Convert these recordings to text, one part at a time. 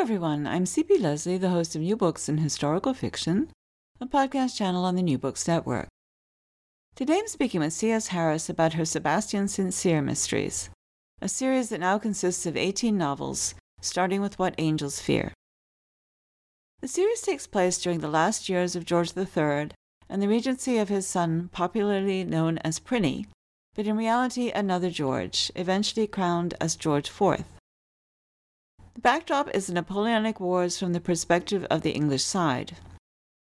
Hello, everyone. I'm C.P. Lesley, the host of New Books in Historical Fiction, a podcast channel on the New Books Network. Today I'm speaking with C.S. Harris about her Sebastian St. Cyr Mysteries, a series that now consists of 18 novels, starting with What Angels Fear. The series takes place during the last years of George III and the regency of his son, popularly known as Prinny, but in reality another George, eventually crowned as George IV. The backdrop is the Napoleonic Wars from the perspective of the English side.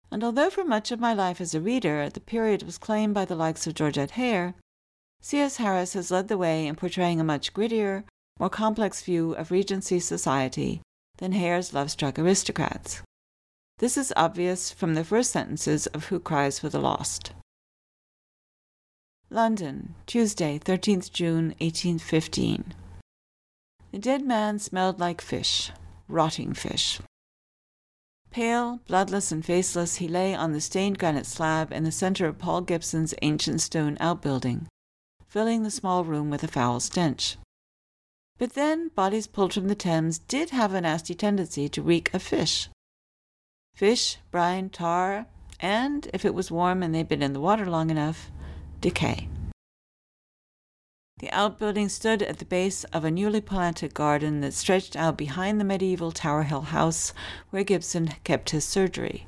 And although for much of my life as a reader the period was claimed by the likes of Georgette Heyer, C.S. Harris has led the way in portraying a much grittier, more complex view of Regency society than Heyer's love-struck aristocrats. This is obvious from the first sentences of Who Cries for the Lost. London, Tuesday, 13th June, 1815. The dead man smelled like fish, rotting fish. Pale, bloodless, and faceless, he lay on the stained granite slab in the center of Paul Gibson's ancient stone outbuilding, filling the small room with a foul stench. But then, bodies pulled from the Thames did have a nasty tendency to reek of fish. Fish, brine, tar, and, if it was warm and they'd been in the water long enough, decay. The outbuilding stood at the base of a newly planted garden that stretched out behind the medieval Tower Hill house where Gibson kept his surgery,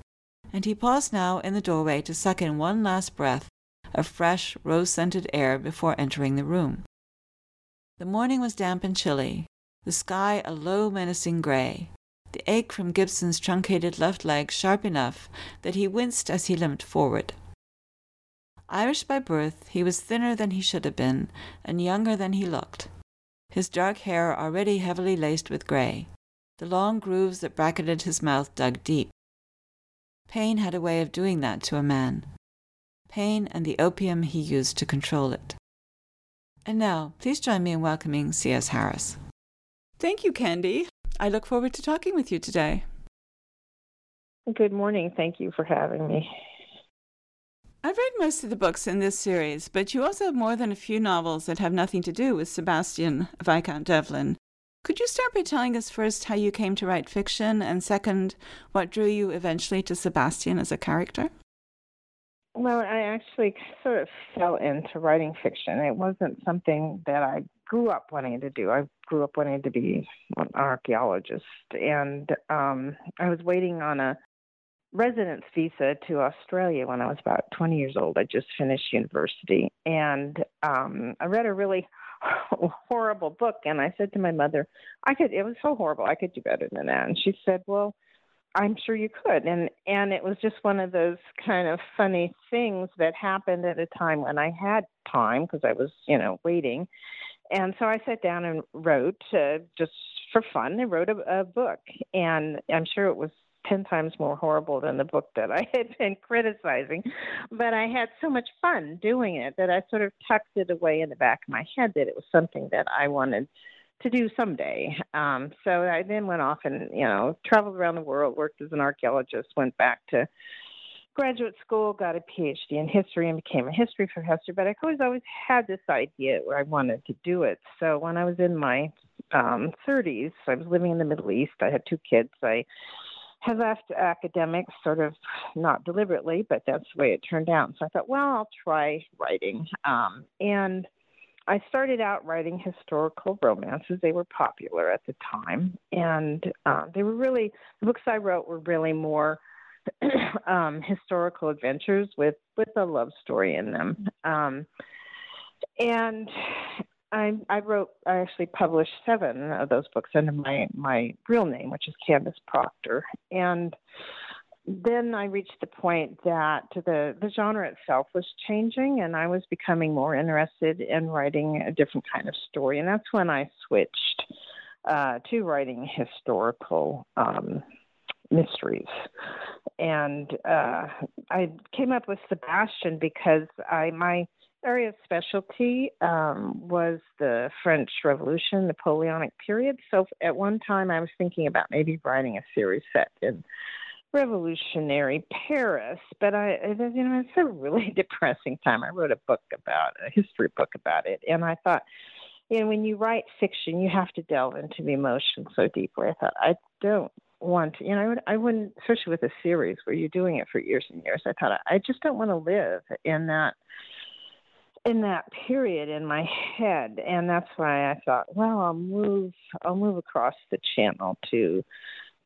and he paused now in the doorway to suck in one last breath of fresh, rose scented air before entering the room. The morning was damp and chilly, the sky a low, menacing gray, the ache from Gibson's truncated left leg sharp enough that he winced as he limped forward. Irish by birth, he was thinner than he should have been, and younger than he looked. His dark hair already heavily laced with gray. The long grooves that bracketed his mouth dug deep. Pain had a way of doing that to a man. Pain and the opium he used to control it. And now, please join me in welcoming C.S. Harris. Thank you, Candy. I look forward to talking with you today. Good morning. Thank you for having me. I've read most of the books in this series, but you also have more than a few novels that have nothing to do with Sebastian Viscount Devlin. Could you start by telling us first how you came to write fiction, and second, what drew you eventually to Sebastian as a character? Well, I actually sort of fell into writing fiction. It wasn't something that I grew up wanting to do. I grew up wanting to be an archaeologist, and um, I was waiting on a residence visa to Australia when I was about 20 years old. I just finished university, and um, I read a really horrible book, and I said to my mother, "I could." It was so horrible. I could do better than that. And she said, "Well." I'm sure you could. And and it was just one of those kind of funny things that happened at a time when I had time because I was, you know, waiting. And so I sat down and wrote uh, just for fun. I wrote a, a book, and I'm sure it was 10 times more horrible than the book that I had been criticizing. But I had so much fun doing it that I sort of tucked it away in the back of my head that it was something that I wanted to do someday. Um, so I then went off and, you know, traveled around the world, worked as an archaeologist, went back to graduate school, got a PhD in history, and became a history professor. But I always always had this idea where I wanted to do it. So when I was in my um, 30s, I was living in the Middle East. I had two kids. I had left academics sort of not deliberately, but that's the way it turned out. So I thought, well, I'll try writing. Um, and I started out writing historical romances. They were popular at the time, and uh, they were really the books I wrote were really more um, historical adventures with with a love story in them. Um, and I, I wrote, I actually published seven of those books under my, my real name, which is Candace Proctor. And then I reached the point that the, the genre itself was changing, and I was becoming more interested in writing a different kind of story. And that's when I switched uh, to writing historical um, mysteries. And uh, I came up with Sebastian because I my area of specialty um, was the French Revolution, Napoleonic period. So at one time, I was thinking about maybe writing a series set in revolutionary Paris, but I, you know, it's a really depressing time. I wrote a book about a history book about it, and I thought, you know, when you write fiction, you have to delve into the emotion so deeply. I thought I don't want, to, you know, I, would, I wouldn't, especially with a series where you're doing it for years and years. I thought I just don't want to live in that in that period in my head and that's why i thought well i'll move i'll move across the channel to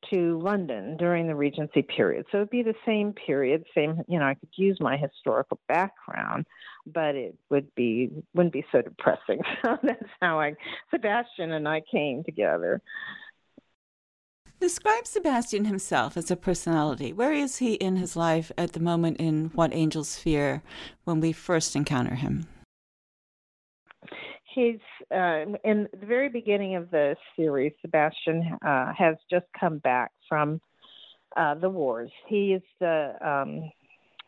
to london during the regency period. So it'd be the same period same you know i could use my historical background but it would be wouldn't be so depressing. So that's how i sebastian and i came together Describe Sebastian himself as a personality. Where is he in his life at the moment in What Angels Fear when we first encounter him? He's uh, in the very beginning of the series. Sebastian uh, has just come back from uh, the wars. He is the um,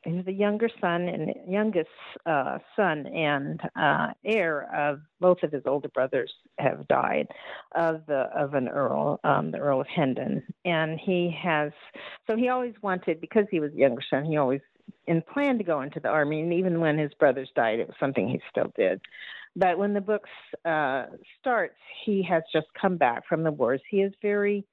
he's the younger son and youngest uh, son and uh, heir of both of his older brothers have died of the of an earl, um, the Earl of Hendon, and he has so he always wanted because he was the younger son. He always and planned to go into the army, and even when his brothers died, it was something he still did. But when the book uh, starts, he has just come back from the wars. He is very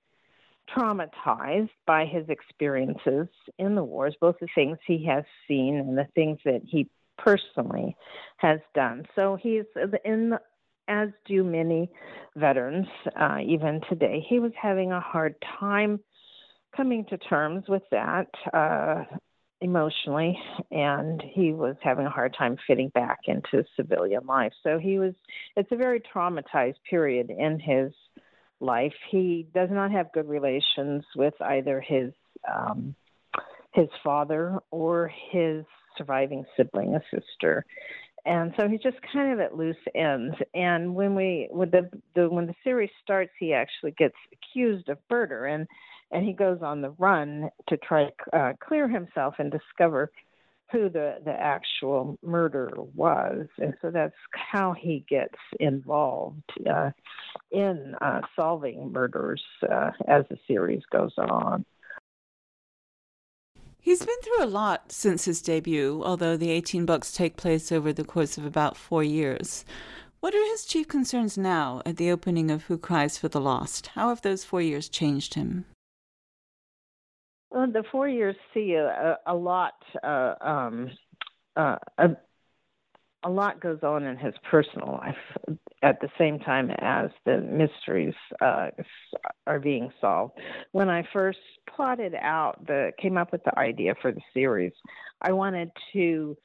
traumatized by his experiences in the wars, both the things he has seen and the things that he personally has done. So he's in, as do many veterans, uh, even today. He was having a hard time coming to terms with that uh, emotionally, and he was having a hard time fitting back into civilian life. So he was. It's a very traumatized period in his life. He does not have good relations with either his um, his father or his surviving sibling, a sister. And so he's just kind of at loose ends. And when we when the, the when the series starts, he actually gets accused of murder, and and he goes on the run to try to uh, clear himself and discover who the, the actual murderer was. And so that's how he gets involved uh, in uh, solving murders uh, as the series goes on. He's been through a lot since his debut, although the 18 books take place over the course of about four years. What are his chief concerns now at the opening of Who Cries for the Lost? How have those four years changed him? Well, the four years see a, a lot. Uh, um, uh, a, a lot goes on in his personal life at the same time as the mysteries uh, are being solved. When I first plotted out the, came up with the idea for the series, I wanted to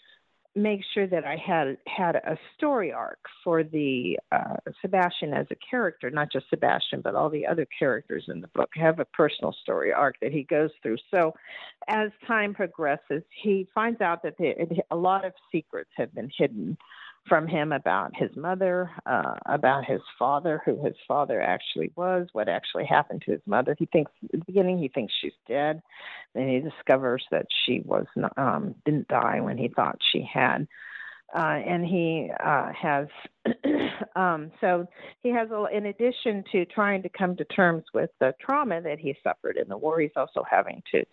make sure that I had had a story arc for the uh, Sebastian as a character, not just Sebastian, but all the other characters in the book have a personal story arc that he goes through. So, as time progresses, he finds out that the, a lot of secrets have been hidden from him about his mother, uh, about his father, who his father actually was, what actually happened to his mother. He thinks at the beginning he thinks she's dead, then he discovers that she was not, um, didn't die when he thought she had. Uh, and he uh, has um, so he has a, in addition to trying to come to terms with the trauma that he suffered in the war he's also having to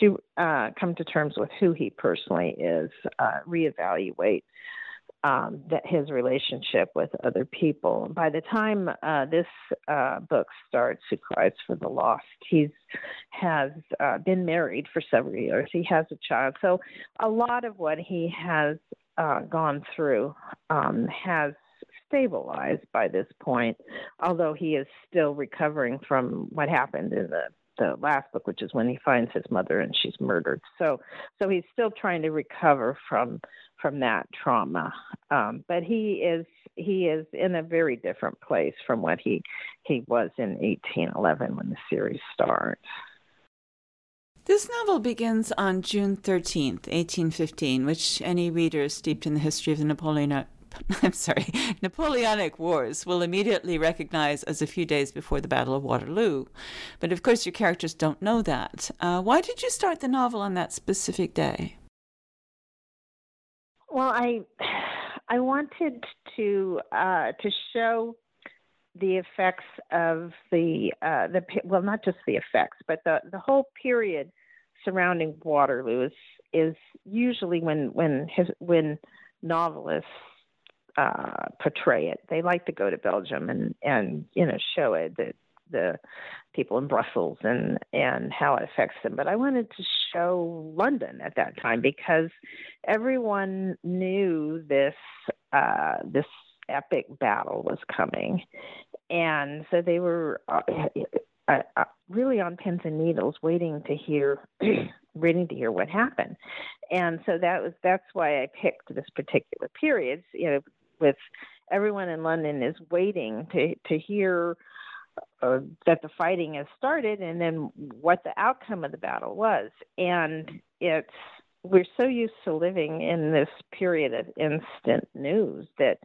to uh, come to terms with who he personally is uh, reevaluate um, that his relationship with other people. By the time uh, this uh, book starts, Who Cries for the Lost, he's has uh, been married for several years. He has a child, so a lot of what he has uh, gone through um, has stabilized by this point, although he is still recovering from what happened in the the last book, which is when he finds his mother and she's murdered. So, so he's still trying to recover from from that trauma. Um, but he is he is in a very different place from what he he was in 1811 when the series starts. This novel begins on June 13th, 1815, which any reader steeped in the history of the Napoleonic I'm sorry, Napoleonic Wars will immediately recognize as a few days before the Battle of Waterloo. But of course, your characters don't know that. Uh, why did you start the novel on that specific day? Well, I I wanted to uh, to show the effects of the uh, the well, not just the effects, but the the whole period surrounding Waterloo is is usually when when his when novelists uh, portray it. They like to go to Belgium and and you know show it that the people in Brussels and and how it affects them. But I wanted to show London at that time because everyone knew this uh, this epic battle was coming, and so they were. Uh, uh, uh really on pins and needles, waiting to hear, waiting to hear what happened, and so that was that's why I picked this particular period. You know, with everyone in London is waiting to to hear uh, that the fighting has started and then what the outcome of the battle was. And it's we're so used to living in this period of instant news that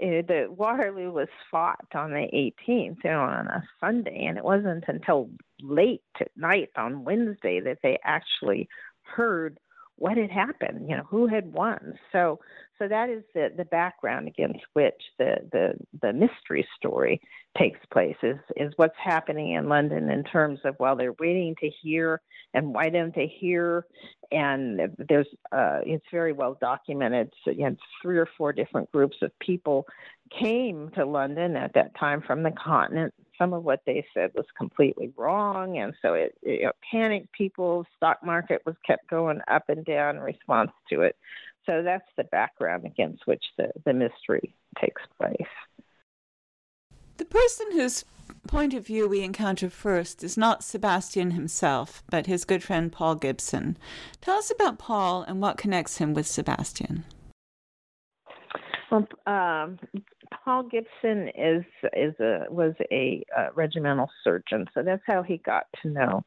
uh, the Waterloo was fought on the 18th, you know, on a Sunday, and it wasn't until late at night on Wednesday that they actually heard what had happened, you know, who had won. So so that is the, the background against which the, the, the mystery story takes place is, is what's happening in London in terms of while they're waiting to hear and why don't they hear? And there's uh, it's very well documented. So you three or four different groups of people came to London at that time from the continent. Some of what they said was completely wrong and so it, it you know, panicked people. Stock market was kept going up and down in response to it so that's the background against which the, the mystery takes place. The person whose point of view we encounter first is not Sebastian himself, but his good friend Paul Gibson. Tell us about Paul and what connects him with Sebastian. Well, um, Paul Gibson is is a was a uh, regimental surgeon, so that's how he got to know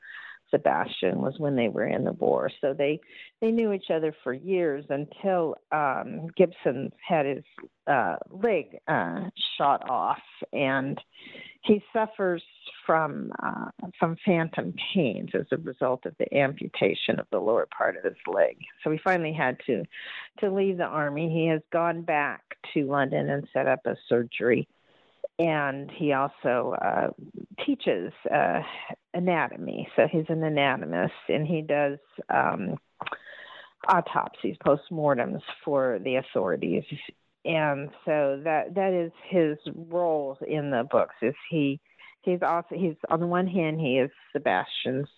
Sebastian was when they were in the war. So they they knew each other for years until um, Gibson had his uh, leg uh, shot off, and he suffers from uh, from phantom pains as a result of the amputation of the lower part of his leg. So he finally had to to leave the army. He has gone back to London and set up a surgery and he also uh, teaches uh, anatomy. So he's an anatomist, and he does um, autopsies, postmortems for the authorities. And so that that is his role in the books. Is he? He's also he's on the one hand he is Sebastian's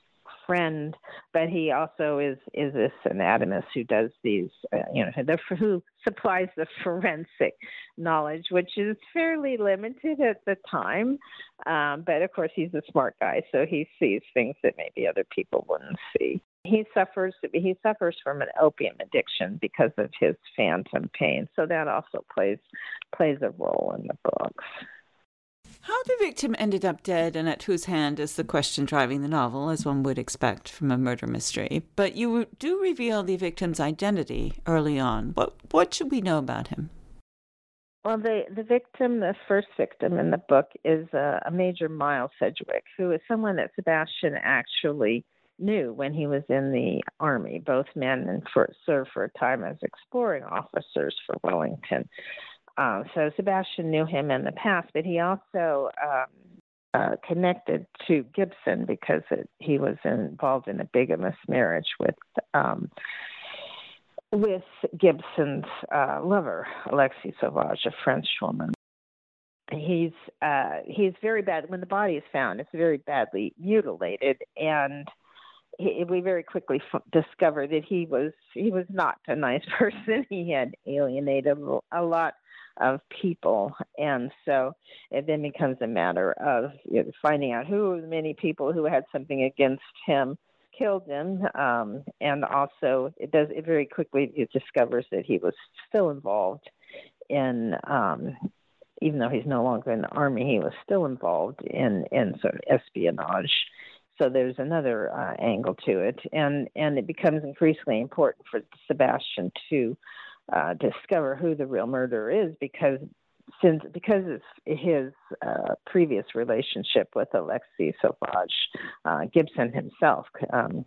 friend, but he also is is this anatomist who does these, uh, you know, the, who supplies the forensic knowledge, which is fairly limited at the time. Um, but of course, he's a smart guy, so he sees things that maybe other people wouldn't see. He suffers he suffers from an opium addiction because of his phantom pain, so that also plays plays a role in the books. How the victim ended up dead and at whose hand is the question driving the novel, as one would expect from a murder mystery. But you do reveal the victim's identity early on. What what should we know about him? Well, the the victim, the first victim in the book, is a, a Major Miles Sedgwick, who is someone that Sebastian actually knew when he was in the army. Both men and for, served for a time as exploring officers for Wellington. Uh, so Sebastian knew him in the past, but he also um, uh, connected to Gibson because it, he was involved in a bigamous marriage with um, with Gibson's uh, lover, Alexis Sauvage, a French woman. He's uh, he's very bad. When the body is found, it's very badly mutilated, and he, we very quickly f- discover that he was he was not a nice person. He had alienated a lot of people. And so it then becomes a matter of you know, finding out who the many people who had something against him killed him. Um, and also, it does it very quickly it discovers that he was still involved in. Um, even though he's no longer in the army, he was still involved in in sort of espionage. So there's another uh, angle to it, and and it becomes increasingly important for Sebastian to uh, discover who the real murderer is because since because of his uh, previous relationship with Alexi Sauvage, uh, Gibson himself um,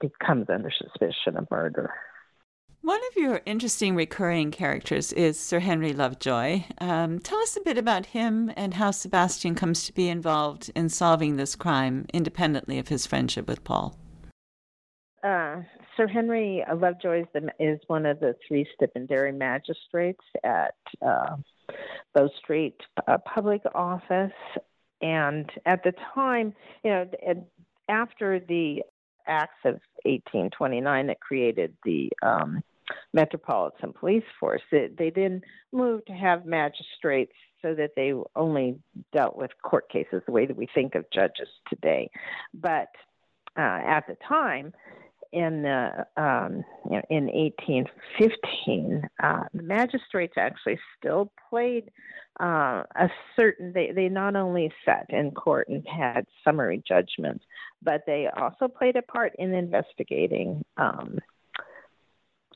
becomes under suspicion of murder. One of your interesting recurring characters is Sir Henry Lovejoy. Um, tell us a bit about him and how Sebastian comes to be involved in solving this crime independently of his friendship with Paul. Uh, Sir Henry Lovejoy is, the, is, one of the three stipendiary magistrates at uh, Bow Street uh, Public Office. And at the time, you know, after the acts of 1829 that created the um, Metropolitan Police Force. It, they then moved to have magistrates so that they only dealt with court cases the way that we think of judges today. But uh, at the time, in the um, in 1815, uh, the magistrates actually still played uh, a certain. They they not only sat in court and had summary judgments, but they also played a part in investigating. Um,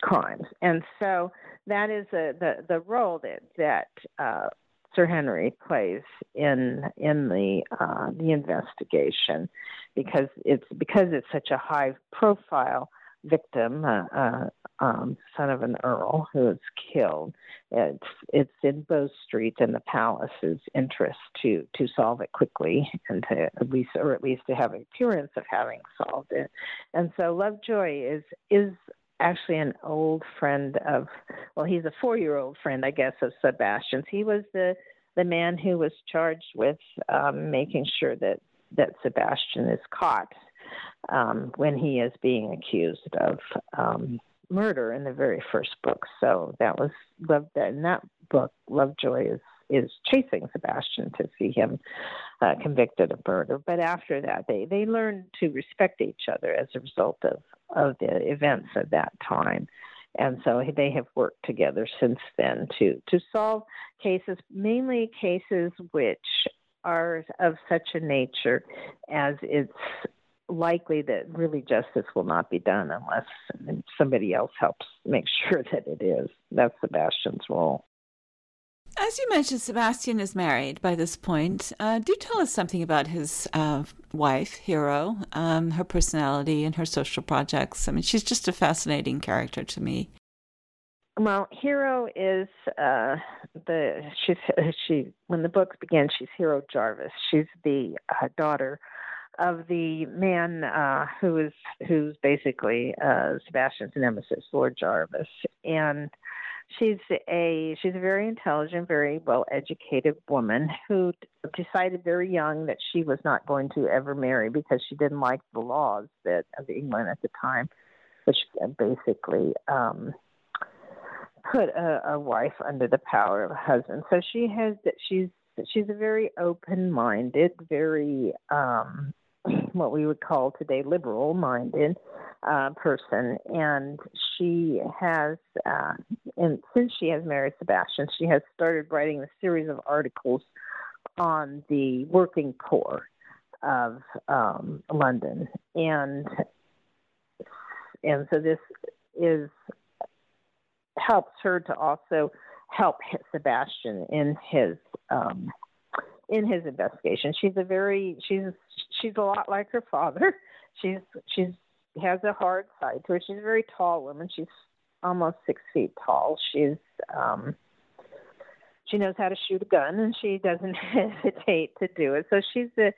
crimes. And so that is a, the the role that that uh, Sir Henry plays in in the uh, the investigation because it's because it's such a high profile victim, uh, uh, um, son of an earl who is killed. It's it's in Bow Street and the palace's interest to to solve it quickly and to at least or at least to have an appearance of having solved it. And so Lovejoy is is actually an old friend of well he's a four year old friend i guess of sebastian's. He was the the man who was charged with um, making sure that that sebastian is caught um, when he is being accused of um, murder in the very first book. So that was love that in that book lovejoy is is chasing Sebastian to see him uh, convicted of murder. But after that, they they learn to respect each other as a result of of the events of that time. And so they have worked together since then to, to solve cases, mainly cases which are of such a nature as it's likely that really justice will not be done unless somebody else helps make sure that it is. That's Sebastian's role. As you mentioned, Sebastian is married by this point. Uh, do tell us something about his uh, wife, Hero, um, her personality, and her social projects. I mean, she's just a fascinating character to me. Well, Hero is uh, the she's she when the book begins. She's Hero Jarvis. She's the uh, daughter of the man uh, who is who's basically uh, Sebastian's nemesis, Lord Jarvis, and she's a she's a very intelligent, very well educated woman who decided very young that she was not going to ever marry because she didn't like the laws that of England at the time, which basically um, put a, a wife under the power of a husband. So she has that she's she's a very open minded, very um, what we would call today liberal minded uh, person, and she has, uh, and since she has married Sebastian, she has started writing a series of articles on the working poor of um, London, and and so this is helps her to also help Sebastian in his um, in his investigation. She's a very she's she's a lot like her father. She's she's has a hard side to her. She's a very tall woman. She's almost six feet tall. She's um she knows how to shoot a gun and she doesn't hesitate to do it. So she's a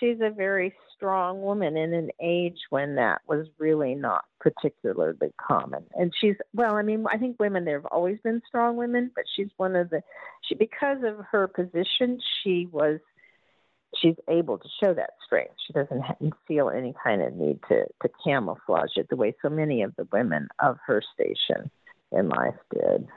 she's a very strong woman in an age when that was really not particularly common. And she's well, I mean, I think women there have always been strong women, but she's one of the she because of her position, she was she's able to show that strength. She doesn't feel any kind of need to to camouflage it the way so many of the women of her station in life did.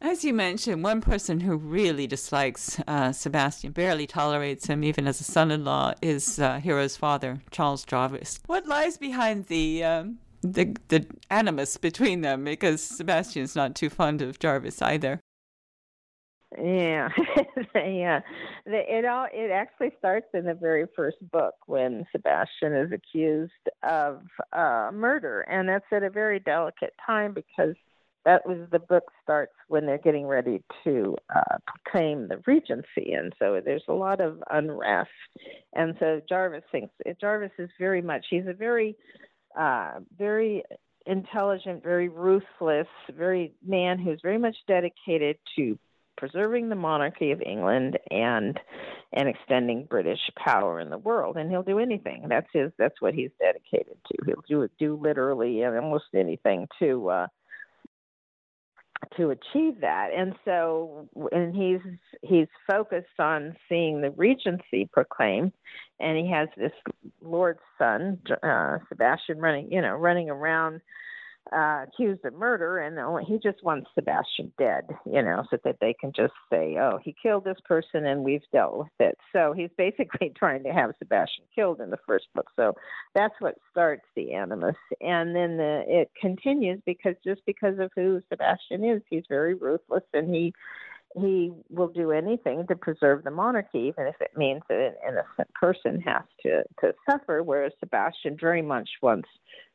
As you mentioned, one person who really dislikes uh, Sebastian, barely tolerates him even as a son in law, is uh, Hero's father, Charles Jarvis. What lies behind the, um, the, the animus between them? Because Sebastian's not too fond of Jarvis either. Yeah, yeah. It all it actually starts in the very first book when Sebastian is accused of uh, murder, and that's at a very delicate time because that was the book starts when they're getting ready to uh, proclaim the regency, and so there's a lot of unrest. And so Jarvis thinks Jarvis is very much he's a very uh, very intelligent, very ruthless, very man who's very much dedicated to preserving the monarchy of England and and extending British power in the world. And he'll do anything. That's his. That's what he's dedicated to. He'll do do literally and almost anything to uh, to achieve that. And so, and he's he's focused on seeing the regency proclaimed, and he has this Lord's son, uh, Sebastian, running you know running around uh, accused of murder, and only, he just wants Sebastian dead, you know, so that they can just say, "Oh, he killed this person, and we've dealt with it." So he's basically trying to have Sebastian killed in the first book. So that's what starts the animus, and then the, it continues because just because of who Sebastian is, he's very ruthless, and he he will do anything to preserve the monarchy, even if it means that an innocent person has to, to suffer, whereas Sebastian very much wants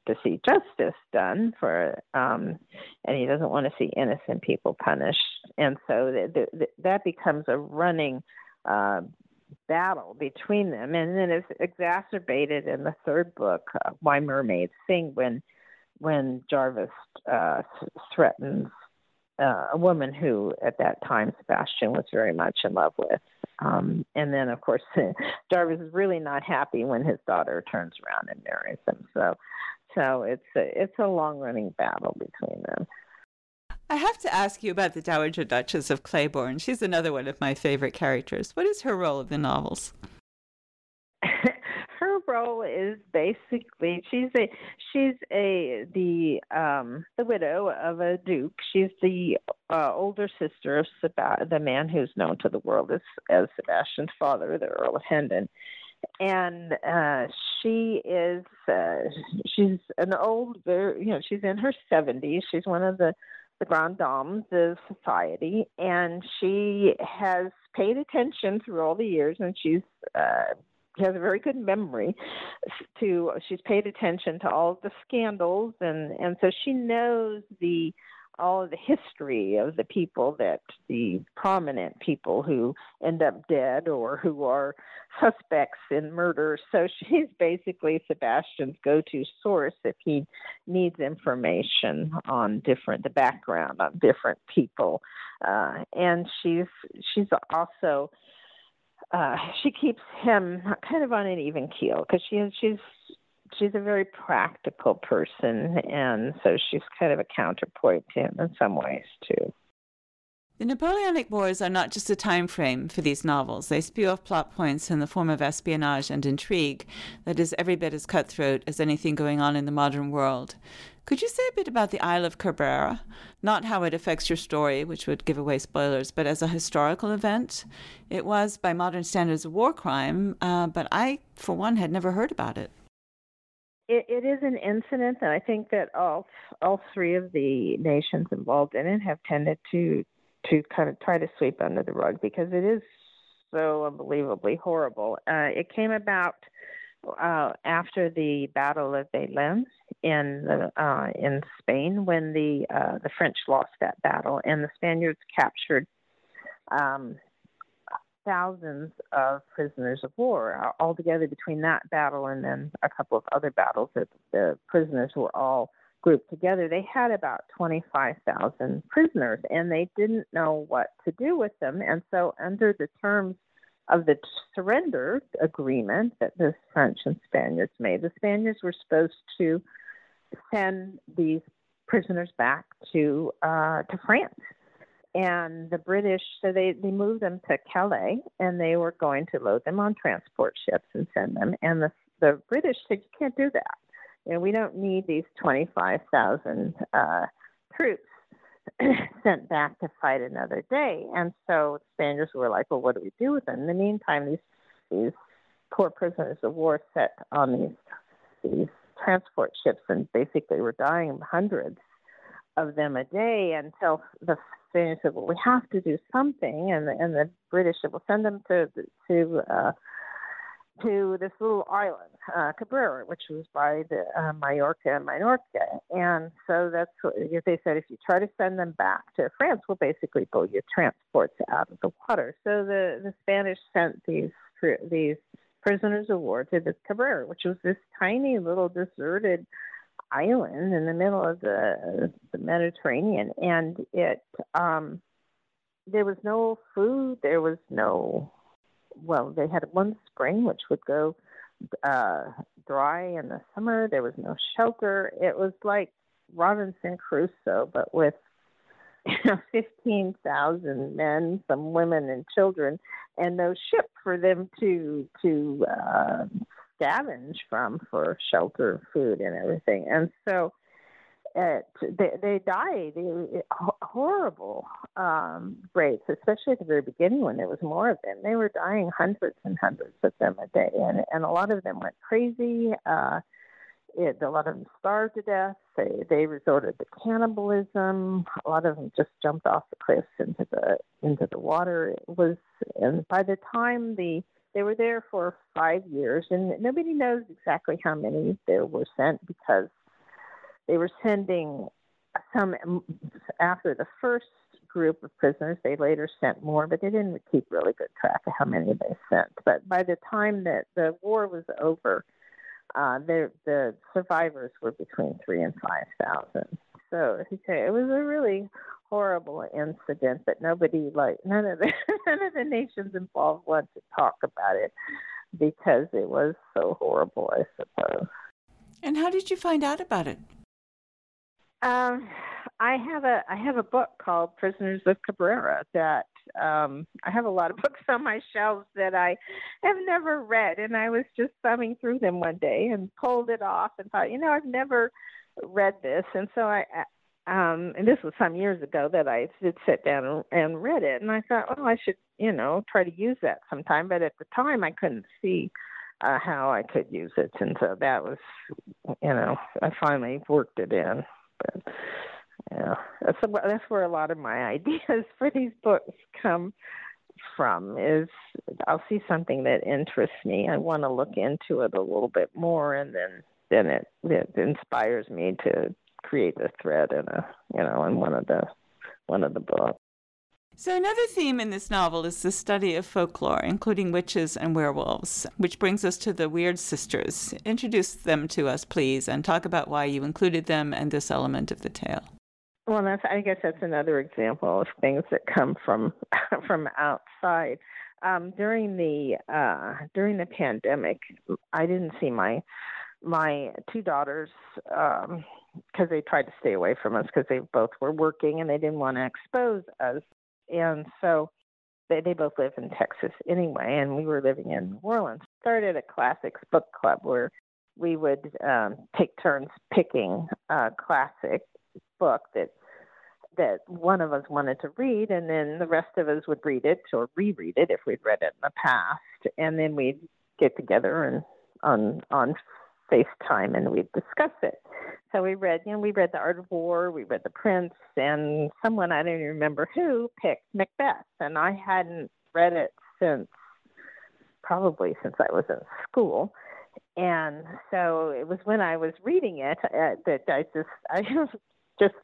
to see justice done for, um, and he doesn't want to see innocent people punished. And so the, the, that becomes a running uh, battle between them. And then it's exacerbated in the third book, uh, Why Mermaids Sing, when when Jarvis uh, threatens uh, a woman who, at that time, Sebastian was very much in love with. Um, and then, of course, Jarvis is really not happy when his daughter turns around and marries him. So, so it's a, it's a long running battle between them. I have to ask you about the Dowager Duchess of Claiborne. She's another one of my favorite characters. What is her role in the novels? Her role is basically she's a she's a the um the widow of a duke. She's the uh, older sister of Seb- the man who's known to the world as as Sebastian's father, the Earl of Hendon. And uh, she is uh, she's an old, very you know she's in her seventies. She's one of the the grand dames of society, and she has paid attention through all the years, and she's uh, she has a very good memory to she's paid attention to all the scandals and and so she knows the all of the history of the people that the prominent people who end up dead or who are suspects in murder. So she's basically Sebastian's go-to source if he needs information on different the background on different people, uh, and she's she's also uh, she keeps him kind of on an even keel because she she's she's a very practical person, and so she's kind of a counterpoint to him in some ways too. The Napoleonic Wars are not just a time frame for these novels. They spew off plot points in the form of espionage and intrigue that is every bit as cutthroat as anything going on in the modern world. Could you say a bit about the Isle of Cabrera? Not how it affects your story, which would give away spoilers, but as a historical event. It was, by modern standards, a war crime, uh, but I, for one, had never heard about it. It. It is an incident, and I think that all all three of the nations involved in it have tended to to kind of try to sweep under the rug because it is so unbelievably horrible. Uh, it came about uh, after the Battle of Bailén in the, uh, in Spain when the uh, the French lost that battle and the Spaniards captured um, thousands of prisoners of war altogether between that battle and then a couple of other battles that the prisoners were all grouped together they had about 25,000 prisoners and they didn't know what to do with them and so under the terms of the surrender agreement that the French and Spaniards made. The Spaniards were supposed to send these prisoners back to uh, to France, and the British so they they moved them to Cádiz, and they were going to load them on transport ships and send them. And the the British said you can't do that. You know, we don't need these twenty five thousand uh, troops sent back to fight another day. And so the Spaniards were like, well, what do we do with them? In the meantime, these these poor prisoners of war set on these these transport ships and basically were dying hundreds of them a day until the Spaniards said, well, we have to do something. And the, and the British said, well, send them to to uh, to this little island, uh, Cabrera, which was by the uh, Majorca and Minorca. And so that's what they said if you try to send them back to France, we'll basically blow your transports out of the water. So the, the Spanish sent these these prisoners of war to this Cabrera, which was this tiny little deserted island in the middle of the the Mediterranean, and it um, there was no food, there was no well, they had one spring which would go uh, dry in the summer. There was no shelter. It was like Robinson Crusoe, but with you know, 15,000 men, some women and children, and no ship for them to to uh, scavenge from for shelter, food, and everything. And so it, they, they died they, horrible um, rates, especially at the very beginning when there was more of them. They were dying hundreds and hundreds of them a day, and, and a lot of them went crazy. Uh, it, a lot of them starved to death. They, they resorted to cannibalism. A lot of them just jumped off the cliffs into the into the water. It was, and by the time the they were there for five years, and nobody knows exactly how many there were sent because they were sending some after the first group of prisoners. They later sent more, but they didn't keep really good track of how many they sent. But by the time that the war was over, uh, the the survivors were between three and five thousand. So it was a really horrible incident that nobody like none of the none of the nations involved want to talk about it because it was so horrible, I suppose. And how did you find out about it? Um, I have a I have a book called Prisoners of Cabrera that um, I have a lot of books on my shelves that I have never read, and I was just thumbing through them one day and pulled it off and thought, you know, I've never read this, and so I um and this was some years ago that I did sit down and, read it and I thought, well, I should, you know, try to use that sometime. But at the time I couldn't see uh, how I could use it and so that was you know, I finally worked it in. But yeah. That's that's where a lot of my ideas for these books come from is I'll see something that interests me. I want to look into it a little bit more and then then it, it inspires me to create the thread in a you know in one of the one of the books. So another theme in this novel is the study of folklore, including witches and werewolves, which brings us to the Weird Sisters. Introduce them to us, please, and talk about why you included them and this element of the tale. Well, that's I guess that's another example of things that come from from outside. Um, during the uh, during the pandemic, I didn't see my my two daughters because um, they tried to stay away from us because they both were working and they didn't want to expose us. And so they, they both live in Texas anyway, and we were living in New Orleans. Started a classics book club where we would um, take turns picking a classic book that that one of us wanted to read, and then the rest of us would read it or reread it if we'd read it in the past, and then we'd get together and on on FaceTime and we'd discuss it. So we read, you know, we read The Art of War, we read The Prince, and someone I don't even remember who picked Macbeth, and I hadn't read it since probably since I was in school. And so it was when I was reading it uh, that I just I just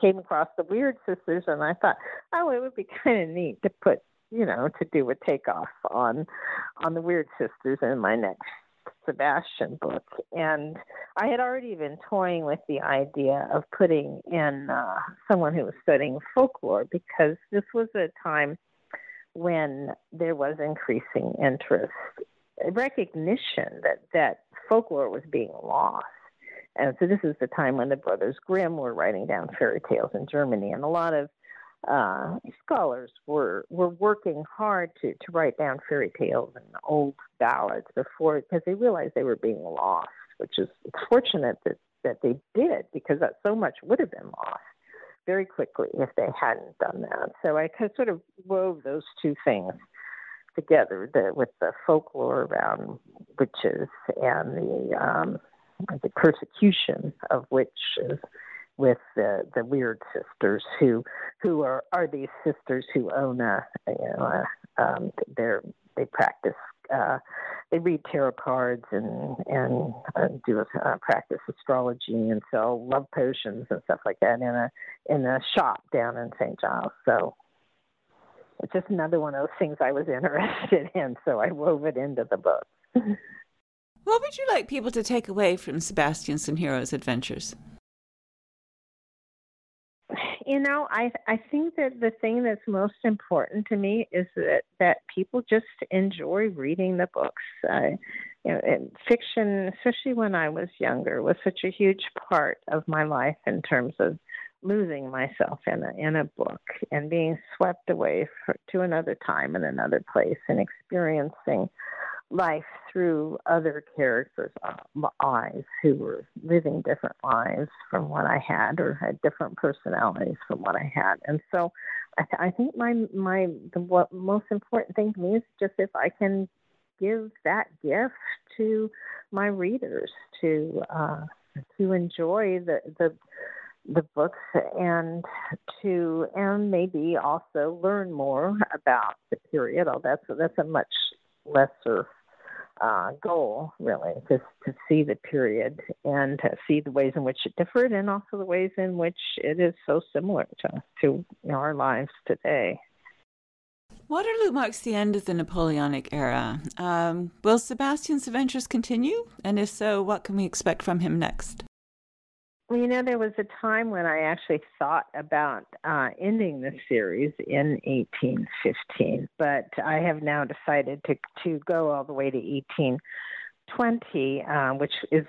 came across the Weird Sisters, and I thought, oh, it would be kind of neat to put, you know, to do a takeoff on on the Weird Sisters in my next Sebastian book, and I had already been toying with the idea of putting in uh, someone who was studying folklore because this was a time when there was increasing interest, recognition that that folklore was being lost. And so this is the time when the Brothers Grimm were writing down fairy tales in Germany, and a lot of uh, scholars were were working hard to to write down fairy tales and old ballads before because they realized they were being lost, which is fortunate that that they did because that so much would have been lost very quickly if they hadn't done that. So I kind of sort of wove those two things together the, with the folklore around witches and the um, the persecution of witches with the the weird sisters who who are are these sisters who own a you know a, um, they're they practice uh, they read tarot cards and and uh, do uh, practice astrology and sell love potions and stuff like that in a in a shop down in St. Giles. So it's just another one of those things I was interested in, so I wove it into the book. what would you like people to take away from Sebastian St. Cyr's adventures? You know, I I think that the thing that's most important to me is that that people just enjoy reading the books. Uh, you know, and fiction, especially when I was younger, was such a huge part of my life in terms of losing myself in a in a book and being swept away for, to another time and another place and experiencing life through other characters' uh, eyes who were living different lives from what I had or had different personalities from what I had. And so I, th- I think my my the what most important thing to me is just if I can give that gift to my readers to uh, to enjoy the the the books and to and maybe also learn more about the period. Oh, that's that's a much lesser uh, goal, really, just to see the period and to see the ways in which it differed, and also the ways in which it is so similar to to our lives today. Waterloo marks the end of the Napoleonic era. Um, will Sebastian's adventures continue? And if so, what can we expect from him next? Well, you know, there was a time when I actually thought about uh, ending the series in 1815, but I have now decided to to go all the way to 1820, uh, which is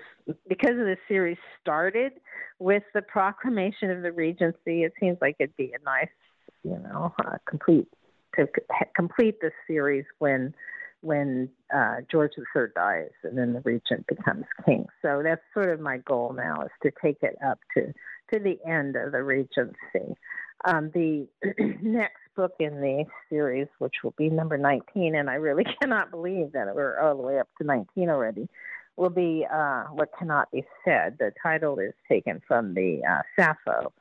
because the series started with the proclamation of the Regency. It seems like it'd be a nice, you know, uh, complete to complete the series when when uh, George III dies and then the regent becomes king. So that's sort of my goal now is to take it up to to the end of the regency. Um, the next book in the series, which will be number 19, and I really cannot believe that we're all the way up to 19 already, will be uh, What Cannot Be Said. The title is taken from the uh, Sappho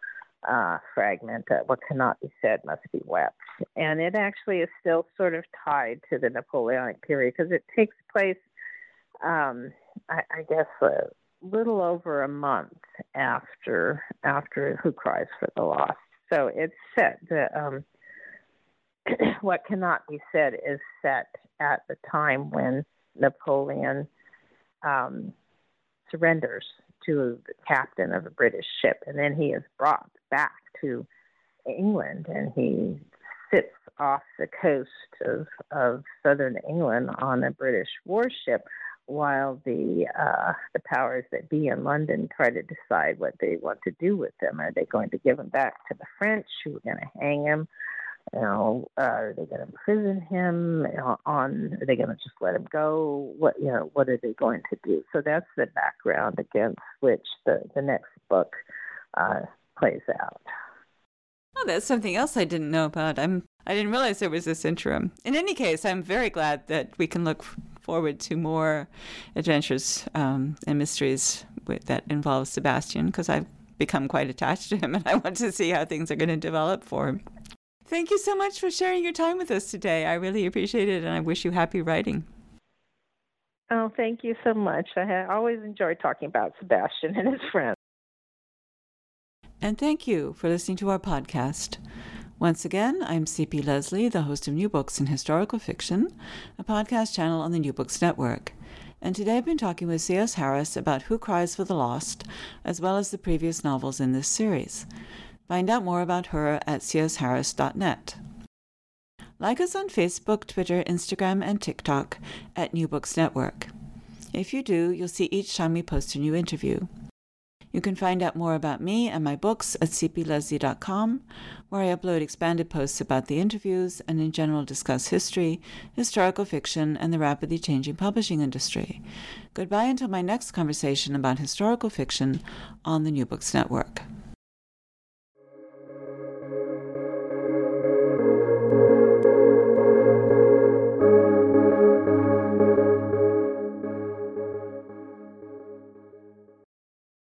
uh, fragment, that What Cannot Be Said Must Be Wept. And it actually is still sort of tied to the Napoleonic period because it takes place, um, I, I guess, a little over a month after after Who Cries for the Lost. So it's set the um, what cannot be said is set at the time when Napoleon um, surrenders to the captain of a British ship, and then he is brought back to England, and he sits off the coast of, of southern England on a British warship while the uh, the powers that be in London try to decide what they want to do with them. Are they going to give him back to the French who are going to hang him? You know, uh, are they going to imprison him on? Are they going to just let him go? What you know? What are they going to do? So that's the background against which the the next book uh, plays out. Oh, that's something else I didn't know about. I'm I didn't realize there was this interim. In any case, I'm very glad that we can look forward to more adventures um, and mysteries with, that involve Sebastian because I've become quite attached to him and I want to see how things are going to develop for him. Thank you so much for sharing your time with us today. I really appreciate it and I wish you happy writing. Oh, thank you so much. I always enjoy talking about Sebastian and his friends. And thank you for listening to our podcast. Once again, I'm CP Lesley, the host of New Books in Historical Fiction, a podcast channel on the New Books Network. And today I've been talking with C.S. Harris about Who Cries for the Lost, as well as the previous novels in this series. Find out more about her at csharris.net. Like us on Facebook, Twitter, Instagram, and TikTok at New Books Network. If you do, you'll see each time we post a new interview. You can find out more about me and my books at cplesley.com, where I upload expanded posts about the interviews and in general discuss history, historical fiction, and the rapidly changing publishing industry. Goodbye until my next conversation about historical fiction on the New Books Network.